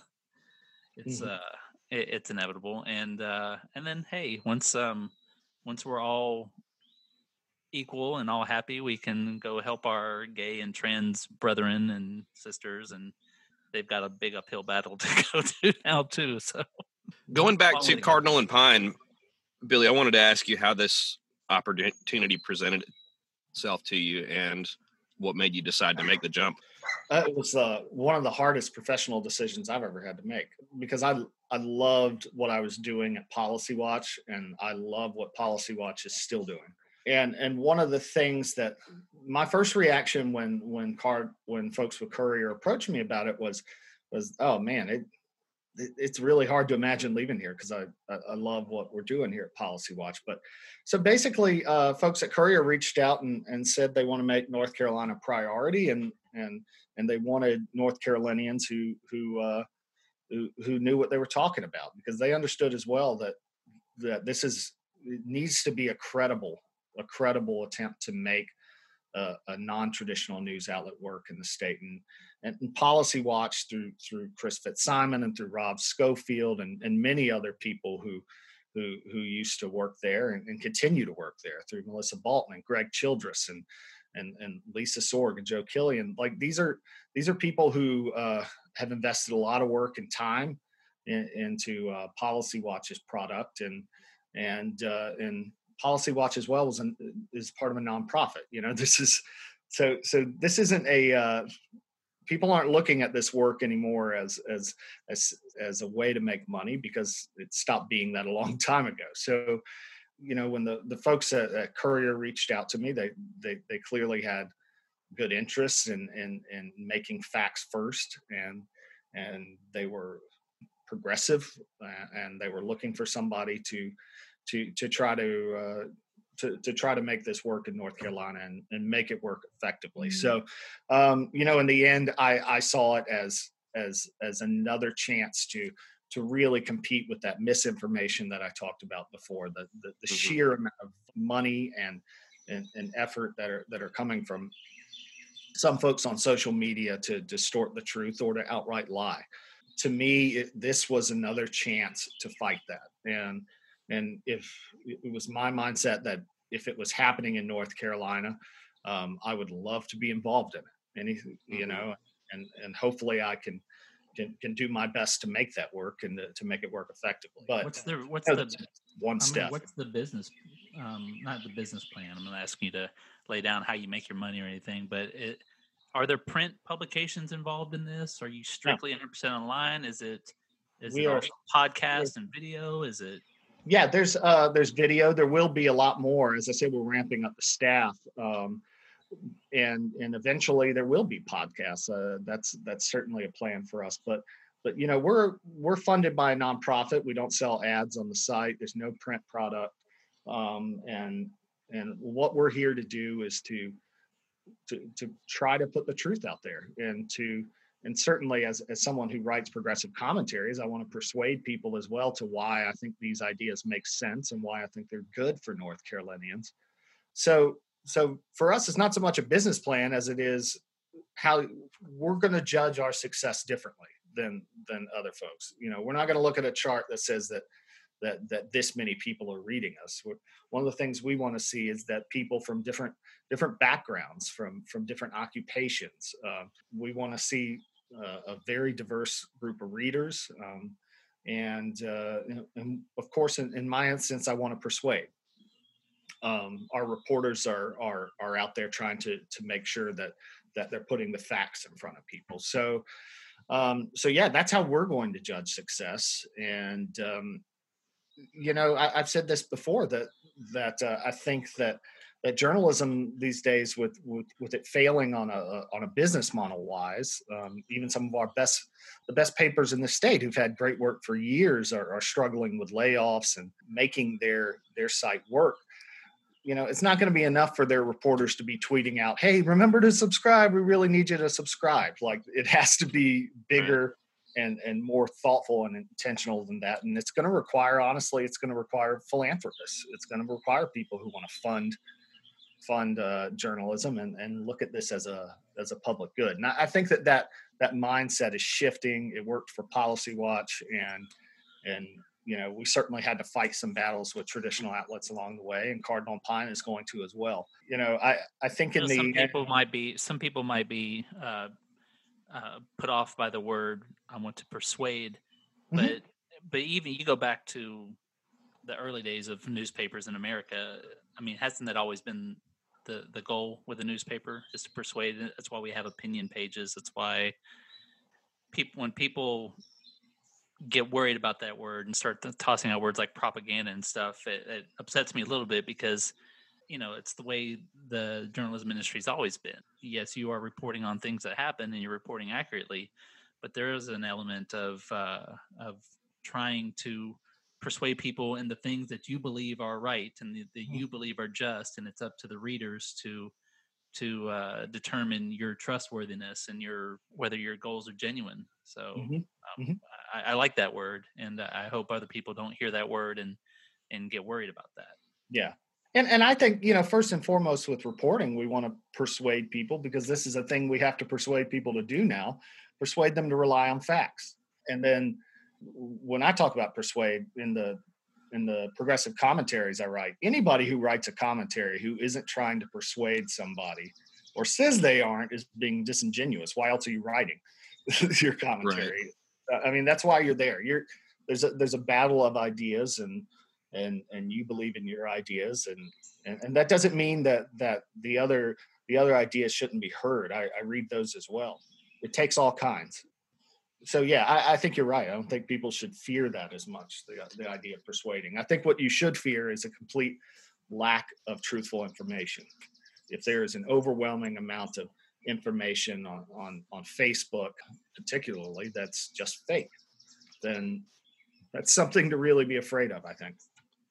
it's mm-hmm. uh it, it's inevitable and uh and then hey once um once we're all equal and all happy, we can go help our gay and trans brethren and sisters, and they've got a big uphill battle to go to now too. So, going back to Cardinal and Pine, Billy, I wanted to ask you how this opportunity presented itself to you, and what made you decide to make the jump. It was uh, one of the hardest professional decisions I've ever had to make because I I loved what I was doing at Policy Watch, and I love what Policy Watch is still doing and and one of the things that my first reaction when when card when folks with courier approached me about it was was oh man it, it it's really hard to imagine leaving here because I, I, love what we're doing here at Policy Watch. But so basically, uh, folks at Courier reached out and, and said they want to make North Carolina priority, and and and they wanted North Carolinians who who uh, who, who knew what they were talking about because they understood as well that that this is needs to be a credible a credible attempt to make a, a non-traditional news outlet work in the state. And, and, and, policy watch through through chris fitzsimon and through rob schofield and, and many other people who who who used to work there and, and continue to work there through melissa boughton and greg childress and and and lisa sorg and joe killian. Like these are these are people who uh, have invested a lot of work and time in, into uh, policy watch's product and and uh, and Policy Watch as well is an, is part of a nonprofit. You know, this is so so this isn't a uh, people aren't looking at this work anymore as as as as a way to make money because it stopped being that a long time ago. So, you know, when the the folks at, at Courier reached out to me, they they they clearly had good interest in in in making facts first, and and they were progressive, uh, and they were looking for somebody to to to try to uh, to, to try to make this work in North Carolina and, and make it work effectively. So, um, you know, in the end, I, I saw it as as as another chance to to really compete with that misinformation that I talked about before. The the, the mm-hmm. sheer amount of money and, and and effort that are that are coming from some folks on social media to distort the truth or to outright lie. To me, it, this was another chance to fight that and and if it was my mindset that if it was happening in North Carolina, um, I would love to be involved in it. Any, you mm-hmm. know, and and hopefully I can can, can do my best to make that work and to, to make it work effectively. But what's the what's the one I step? Mean, what's the business? Um, not the business plan. I'm not asking you to lay down how you make your money or anything, but it, are there print publications involved in this? Are you strictly 100% online? Is it is we it are, podcast and video? Is it yeah, there's uh, there's video. There will be a lot more. As I said, we're ramping up the staff, um, and and eventually there will be podcasts. Uh, that's that's certainly a plan for us. But but you know we're we're funded by a nonprofit. We don't sell ads on the site. There's no print product, um, and and what we're here to do is to to to try to put the truth out there and to and certainly as, as someone who writes progressive commentaries i want to persuade people as well to why i think these ideas make sense and why i think they're good for north carolinians. So so for us it's not so much a business plan as it is how we're going to judge our success differently than than other folks. You know we're not going to look at a chart that says that that that this many people are reading us. One of the things we want to see is that people from different different backgrounds from from different occupations uh, we want to see a very diverse group of readers. Um, and, uh, and, of course, in, in, my instance, I want to persuade. Um, our reporters are, are are out there trying to to make sure that that they're putting the facts in front of people. So, um, so yeah, that's how we're going to judge success. And um, you know, I, have said this before that that uh, I think that that journalism these days with with, with it failing on a on a business model wise um, even some of our best the best papers in the state who've had great work for years are, are struggling with layoffs and making their their site work. You know it's not going to be enough for their reporters to be tweeting out hey remember to subscribe we really need you to subscribe. Like it has to be bigger and and more thoughtful and intentional than that and it's going to require honestly it's going to require philanthropists. It's going to require people who want to fund fund uh, journalism and, and look at this as a as a public good. And I, I think that that that mindset is shifting. It worked for Policy Watch, and and you know we certainly had to fight some battles with traditional outlets along the way, and Cardinal Pine is going to as well. You know, I I think in you know, the some people might be some people might be uh, uh, put off by the word I want to persuade, mm-hmm. but but even you go back to the early days of newspapers in America. I mean, hasn't that always been the the goal with a newspaper is to persuade. That's why we have opinion pages. That's why people when people get worried about that word and start tossing out words like propaganda and stuff, it, it upsets me a little bit because you know it's the way the journalism industry's always been. Yes, you are reporting on things that happen and you're reporting accurately, but there is an element of uh, of trying to persuade people in the things that you believe are right and that mm. you believe are just and it's up to the readers to to uh, determine your trustworthiness and your whether your goals are genuine so mm-hmm. Um, mm-hmm. I, I, like that word and i hope other people don't hear that word and and get worried about that yeah and and i think you know first and foremost with reporting we want to persuade people because this is a thing we have to persuade people to do now persuade them to rely on facts and then when I talk about persuade in the in the progressive commentaries I write, anybody who writes a commentary who isn't trying to persuade somebody or says they aren't is being disingenuous. Why else are you writing your commentary? Right. Uh, I mean, that's why you're there. You're there's a there's a battle of ideas and and and you believe in your ideas and and, and that doesn't mean that that the other the other ideas shouldn't be heard. I, I read those as well. it takes all kinds. So yeah, I, I think you're right. I don't think people should fear that as much. The the idea of persuading. I think what you should fear is a complete lack of truthful information. If there is an overwhelming amount of information on on on Facebook, particularly that's just fake, then that's something to really be afraid of. I think.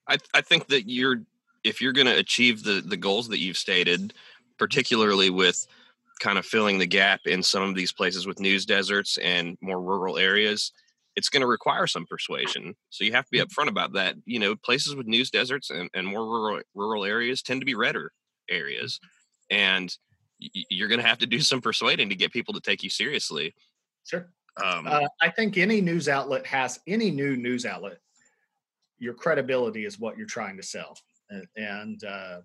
I, I think that you're if you're going to achieve the the goals that you've stated, particularly with kind of filling the gap in some of these places with news deserts and more rural areas, it's going to require some persuasion. So you have to be upfront about that. You know, places with news deserts and, and more rural rural areas tend to be redder areas, and y- you're going to have to do some persuading to get people to take you seriously. Sure. Um, Uh, I think any news outlet has any new news outlet. Your credibility is what you're trying to sell, and, and uh,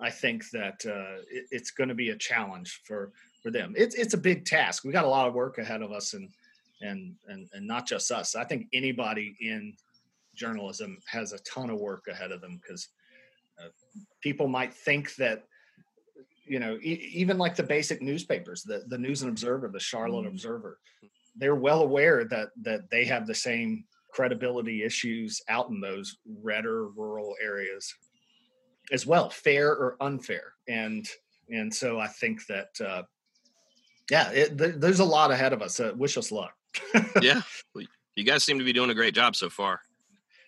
I think that uh, it, it's going to be a challenge for for them. It's it's a big task. We got a lot of work ahead of us, and and and and not just us. I think anybody in journalism has a ton of work ahead of them because uh, people might think that you know e- even like the basic newspapers the the news and observer the charlotte observer they're well aware that that they have the same credibility issues out in those redder rural areas as well fair or unfair and and so i think that uh yeah it, th- there's a lot ahead of us uh, wish us luck yeah, you guys seem to be doing a great job so far.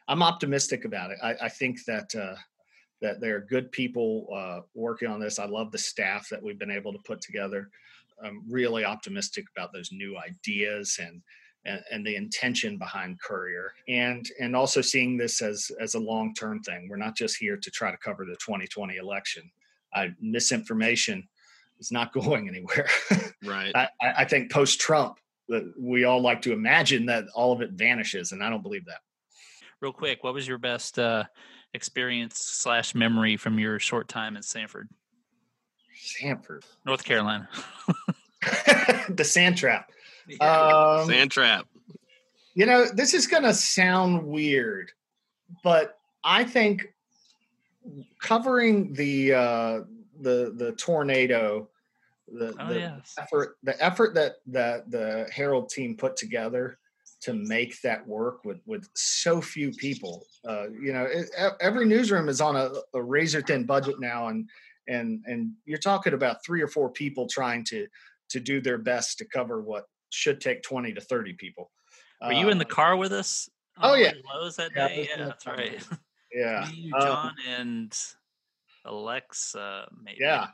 I'm optimistic about it. I, I think that uh, that there are good people uh, working on this. I love the staff that we've been able to put together. I'm really optimistic about those new ideas and and, and the intention behind Courier, and and also seeing this as as a long term thing. We're not just here to try to cover the 2020 election. I, misinformation is not going anywhere. Right. I, I I think post Trump, we all like to imagine that all of it vanishes, and I don't believe that. Real quick, what was your best uh, experience slash memory from your short time at Sanford, Sanford. North Carolina? the sand trap. Yeah. Um, Sand trap. you know, this is going to sound weird, but I think covering the uh, the the tornado, the, oh the yes. effort, the effort that that the Herald team put together to make that work with with so few people. Uh, you know, it, every newsroom is on a, a razor thin budget now, and and and you're talking about three or four people trying to to do their best to cover what should take 20 to 30 people. Were you in the Uh, car with us? oh, yeah. Lowe's that Yeah, day. Yeah, that's car right. Yeah. Me, you, um, John, and Alexa, maybe. yeah.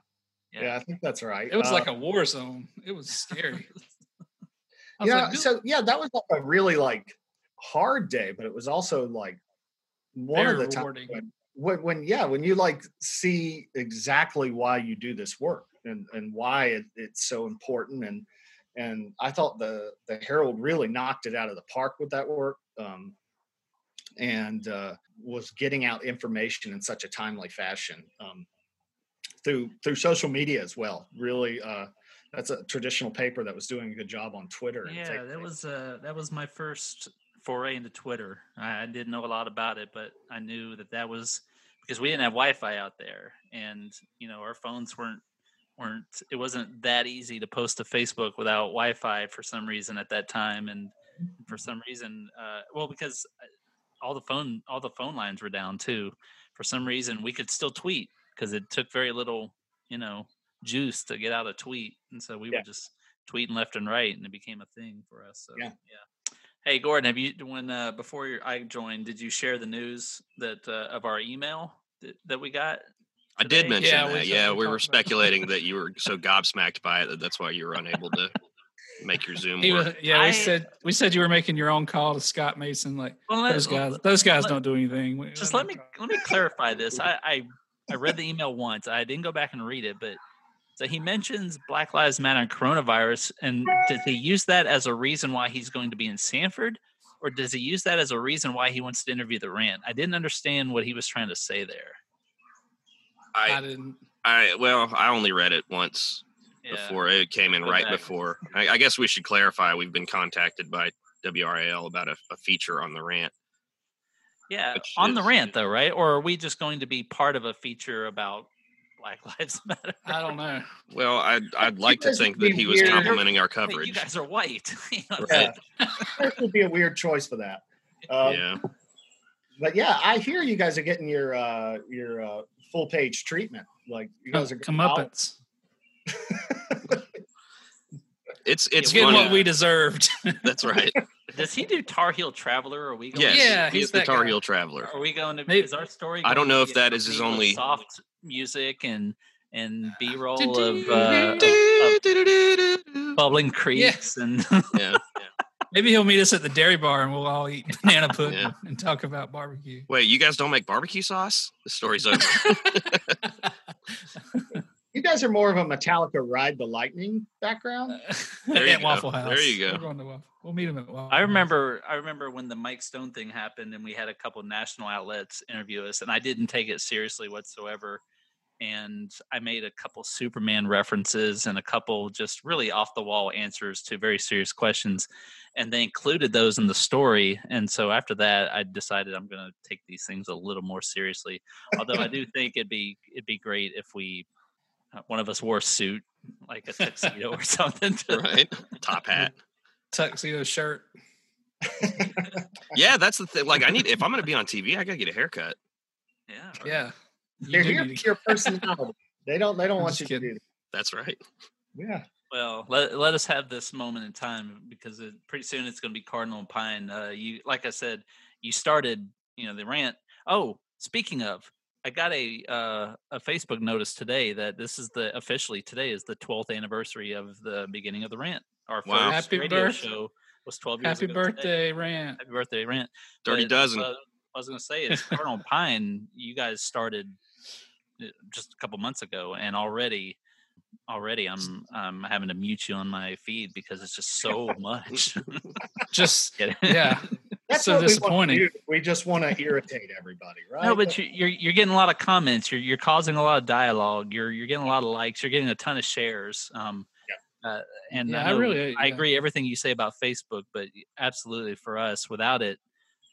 Yeah. I think that's right. It was Uh, like a war zone. It was scary. I was yeah. like, so yeah, that was like a really like hard day, but it was also like one Very of the times rewarding. when, when, when yeah, when you like see exactly why you do this work and and why it, it's so important and and I thought the the Herald really knocked it out of the park with that work. Um, and uh, was getting out information in such a timely fashion um, through through social media as well. Really, uh, that's a traditional paper that was doing a good job on Twitter. and Yeah, that was uh, that was my first foray into Twitter. I, I didn't know a lot about it, but I knew that that was because we didn't have Wi-Fi out there, and you know our phones weren't weren't. It wasn't that easy to post to Facebook without Wi-Fi for some reason at that time, and for some reason, uh, well, because uh, all the phone all the phone lines were down too. For some reason, we could still tweet because it took very little, you know, juice to get out a tweet, and so we Yeah. were just tweeting left and right, and it became a thing for us. So Yeah. yeah. Hey Gordon, have you when uh, before your, I joined, did you share the news that uh, of our email that, that we got? I did mention Yeah, that. said- Yeah, we we were talked about it. speculating that you were so gobsmacked by it that that's why you were unable to make your Zoom He was, yeah, I- we said we said you were making your own call to Scott Mason. Like Well, let- those guys, those guys let- don't do anything. We- just let me call. let me clarify this. I, I I read the email once. I didn't go back and read it, but so he mentions Black Lives Matter and coronavirus, and does he use that as a reason why he's going to be in Sanford, or does he use that as a reason why he wants to interview the rant? I didn't understand what he was trying to say there. I I, didn't. I, well, I only read it once Yeah. before it came in Go right before. I, I guess we should clarify. We've been contacted by WRAL about a, a feature on the rant. Yeah, which on the rant though, right? Or are we just going to be part of a feature about Black Lives Matter. I don't know. Well, I'd I'd like to think that he was weird. complimenting our Wait, coverage. you guys are white. You know, Right. That would be a weird choice for that. Um, yeah. But yeah, I hear you guys are getting your uh, your uh, full page treatment. Like you guys are Come up, it's It's it's getting what we deserved. That's right. Does he do Tar Heel Traveler? Or are we going? Yes, Yeah, he's he's the that Tar guy. Heel Traveler. Are we going to? Maybe- is our story? I don't know to if that is his only- soft music and and B roll of, uh, of, of bubbling creeks and Yeah. Maybe he'll meet us at the dairy bar and we'll all eat banana pudding Yeah. and talk about barbecue. Wait, you guys don't make barbecue sauce? The story's over. You guys are more of a Metallica Ride the Lightning background. There you at go. Waffle House. There you go. We're going to Waffle. We'll meet him at Waffle. I House. remember I remember when the Mike Stone thing happened and we had a couple national outlets interview us and I didn't take it seriously whatsoever and I made a couple Superman references and a couple just really off the wall answers to very serious questions and they included those in the story and so after that I decided I'm going to take these things a little more seriously although I do think it'd be it'd be great if we uh, one of us wore a suit like a tuxedo or something to, right? Top hat. tuxedo shirt. Yeah, that's the thing. Like, I need if I'm going to be on TV, I got to get a haircut. yeah Yeah. You They're here for your personality. They don't. They don't I'm want you kidding. to do. That's right. Yeah. Well, let, let us have this moment in time because it, pretty soon it's going to be Cardinal and Pine. Uh, you, like I said, you started, you know, the rant. Oh, speaking of, I got a uh, a Facebook notice today that this is the officially today is the 12th anniversary of the beginning of the rant. Our Wow. first Happy radio birth- show was 12 years Happy ago today. birthday, Rant. Happy birthday, rant. Dirty But, dozen. uh, I was going to say is Cardinal and Pine. You guys started just a couple months ago, and already, already, I'm I'm having to mute you on my feed because it's just so much. Just yeah. That's So what we disappointing. We just want to irritate everybody, right? No, but you, you're you're getting a lot of comments. You're you're causing a lot of dialogue. You're you're getting a lot of likes. You're getting a ton of shares. Um, uh, and Yeah, I, I know- really- I yeah. agree everything you say about Facebook, but absolutely for us, without it,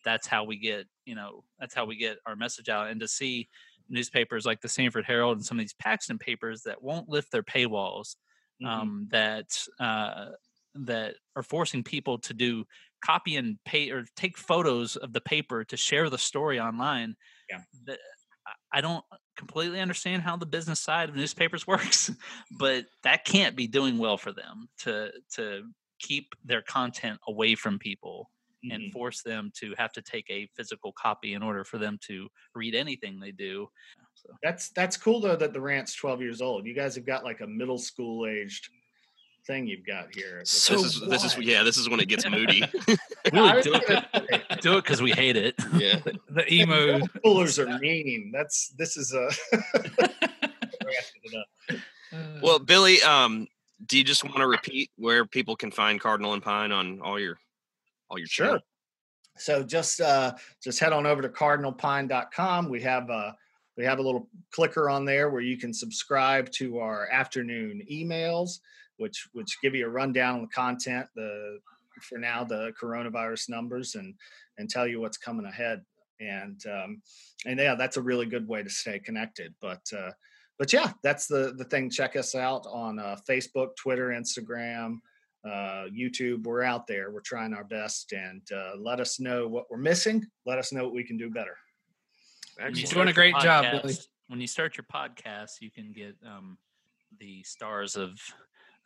that's how we get you know that's how we get our message out. And to see newspapers like the Sanford Herald and some of these Paxton papers that won't lift their paywalls, Mhm. um, that uh, that are forcing people to do copy and pay or take photos of the paper to share the story online. Yeah. I- I don't completely understand how the business side of newspapers works, but that can't be doing well for them to to keep their content away from people and Mhm. force them to have to take a physical copy in order for them to read anything they do. So That's that's cool though that the rant's 12 years old. You guys have got like a middle school aged thing you've got here. So this is this is yeah, this is when it gets moody. really do it, do it because we hate it. yeah. The emo. middle schoolers are mean. That's this is a ratcheted it up. uh, Well, Billy, um, do you just want to repeat where people can find Cardinal and Pine on all your all your Sure. So just uh, just head on over to cardinalpine.com. We have a we have a little clicker on there where you can subscribe to our afternoon emails, which which give you a rundown on the content, the for now the coronavirus numbers, and and tell you what's coming ahead. And um, and yeah, that's a really good way to stay connected. But uh, but yeah, that's the the thing. Check us out on uh, Facebook, Twitter, Instagram uh, YouTube. We're out there. We're trying our best, and uh, let us know what we're missing. Let us know what we can do better. When you You're doing a start your great job, Billy. When you start your podcast, you can get um, the stars of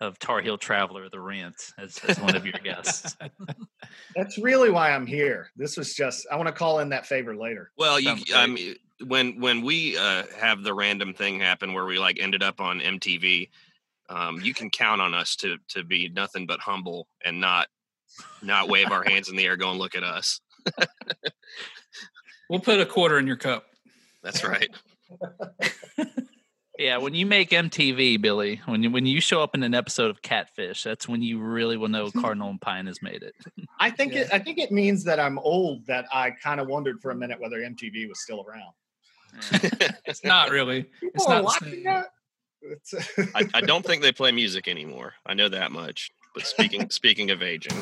of Tar Heel Traveler, the Rant, as, as one of your guests. That's really why I'm here. This was just I want to call in that favor later. Well, you I mean when when we uh, have the random thing happen where we like ended up on MTV, um, you can count on us to to be nothing but humble and not not wave our hands in the air going look at us. we'll put a quarter in your cup. That's right. Yeah, when you make MTV, Billy, when you when you show up in an episode of Catfish, that's when you really will know Cardinal and Pine has made it. I think Yeah. it I think it means that I'm old. That I kind of wondered for a minute whether MTV was still around. Yeah. It's not really. People It's are not the watching same. that. It's, I, I don't think they play music anymore. I know that much. But speaking speaking of aging,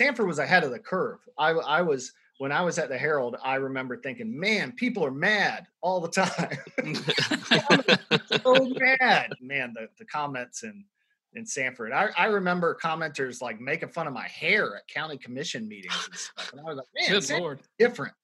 Sanford was ahead of the curve. I, I was when I was at the Herald. I remember thinking, man, people are mad all the time. so mad, man. The the comments in in Sanford. I, I remember commenters like making fun of my hair at county commission meetings and stuff. And I was like, man, Good lord. different.